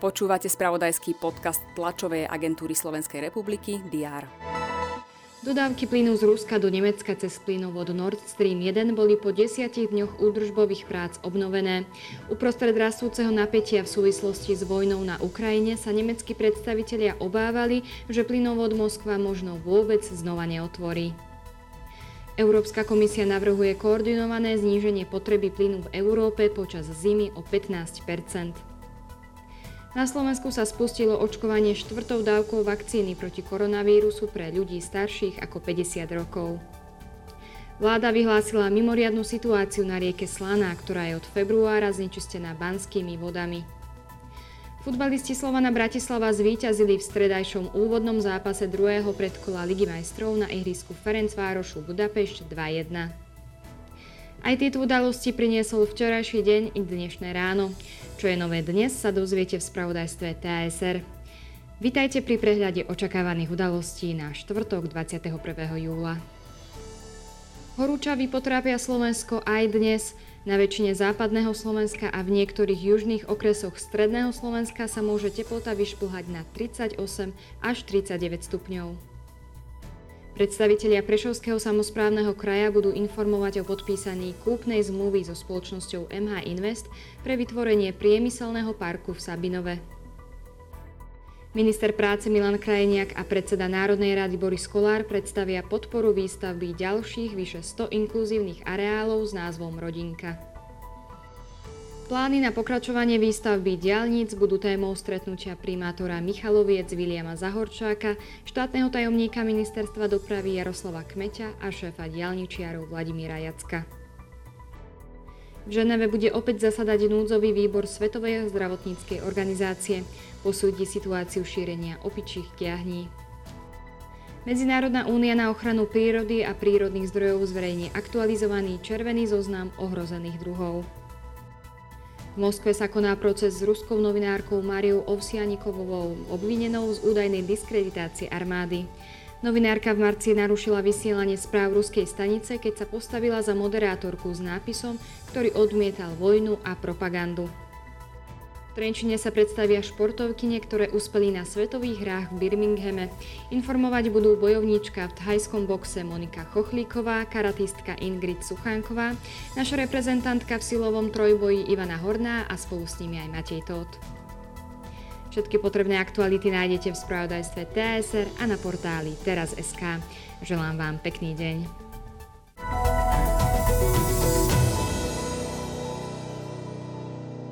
Počúvate spravodajský podcast tlačovej agentúry Slovenskej republiky DR. Dodávky plynu z Ruska do Nemecka cez plynovod Nord Stream 1 boli po desiatich dňoch údržbových prác obnovené. Uprostred rastúceho napätia v súvislosti s vojnou na Ukrajine sa nemeckí predstavitelia obávali, že plynovod Moskva možno vôbec znova neotvorí. Európska komisia navrhuje koordinované zníženie potreby plynu v Európe počas zimy o 15% na Slovensku sa spustilo očkovanie štvrtou dávkou vakcíny proti koronavírusu pre ľudí starších ako 50 rokov. Vláda vyhlásila mimoriadnu situáciu na rieke Slana, ktorá je od februára znečistená banskými vodami. Futbalisti Slovana Bratislava zvíťazili v stredajšom úvodnom zápase druhého predkola Ligy majstrov na ihrisku Ferencvárošu Budapešť 2-1. Aj tieto udalosti priniesol včerajší deň i dnešné ráno. Čo je nové dnes, sa dozviete v spravodajstve TSR. Vitajte pri prehľade očakávaných udalostí na štvrtok 21. júla. Horúčavy potrápia Slovensko aj dnes. Na väčšine západného Slovenska a v niektorých južných okresoch stredného Slovenska sa môže teplota vyšplhať na 38 až 39 stupňov. Predstavitelia Prešovského samozprávneho kraja budú informovať o podpísaní kúpnej zmluvy so spoločnosťou MH Invest pre vytvorenie priemyselného parku v Sabinove. Minister práce Milan Krajeniak a predseda Národnej rady Boris Kolár predstavia podporu výstavby ďalších vyše 100 inkluzívnych areálov s názvom Rodinka. Plány na pokračovanie výstavby diálnic budú témou stretnutia primátora Michaloviec Viliama Zahorčáka, štátneho tajomníka ministerstva dopravy Jaroslava Kmeťa a šéfa diálničiarov Vladimíra Jacka. V Ženeve bude opäť zasadať núdzový výbor Svetovej zdravotníckej organizácie. Posúdi situáciu šírenia opičích kiahní. Medzinárodná únia na ochranu prírody a prírodných zdrojov zverejní aktualizovaný červený zoznam ohrozených druhov. V Moskve sa koná proces s ruskou novinárkou Mariou Ovsianikovou, obvinenou z údajnej diskreditácie armády. Novinárka v marci narušila vysielanie správ ruskej stanice, keď sa postavila za moderátorku s nápisom, ktorý odmietal vojnu a propagandu. V Trenčine sa predstavia športovkyne, ktoré uspeli na svetových hrách v Birminghame. Informovať budú bojovníčka v thajskom boxe Monika Chochlíková, karatistka Ingrid Suchánková, naša reprezentantka v silovom trojboji Ivana Horná a spolu s nimi aj Matej Tóth. Všetky potrebné aktuality nájdete v spravodajstve TSR a na portáli teraz.sk. Želám vám pekný deň.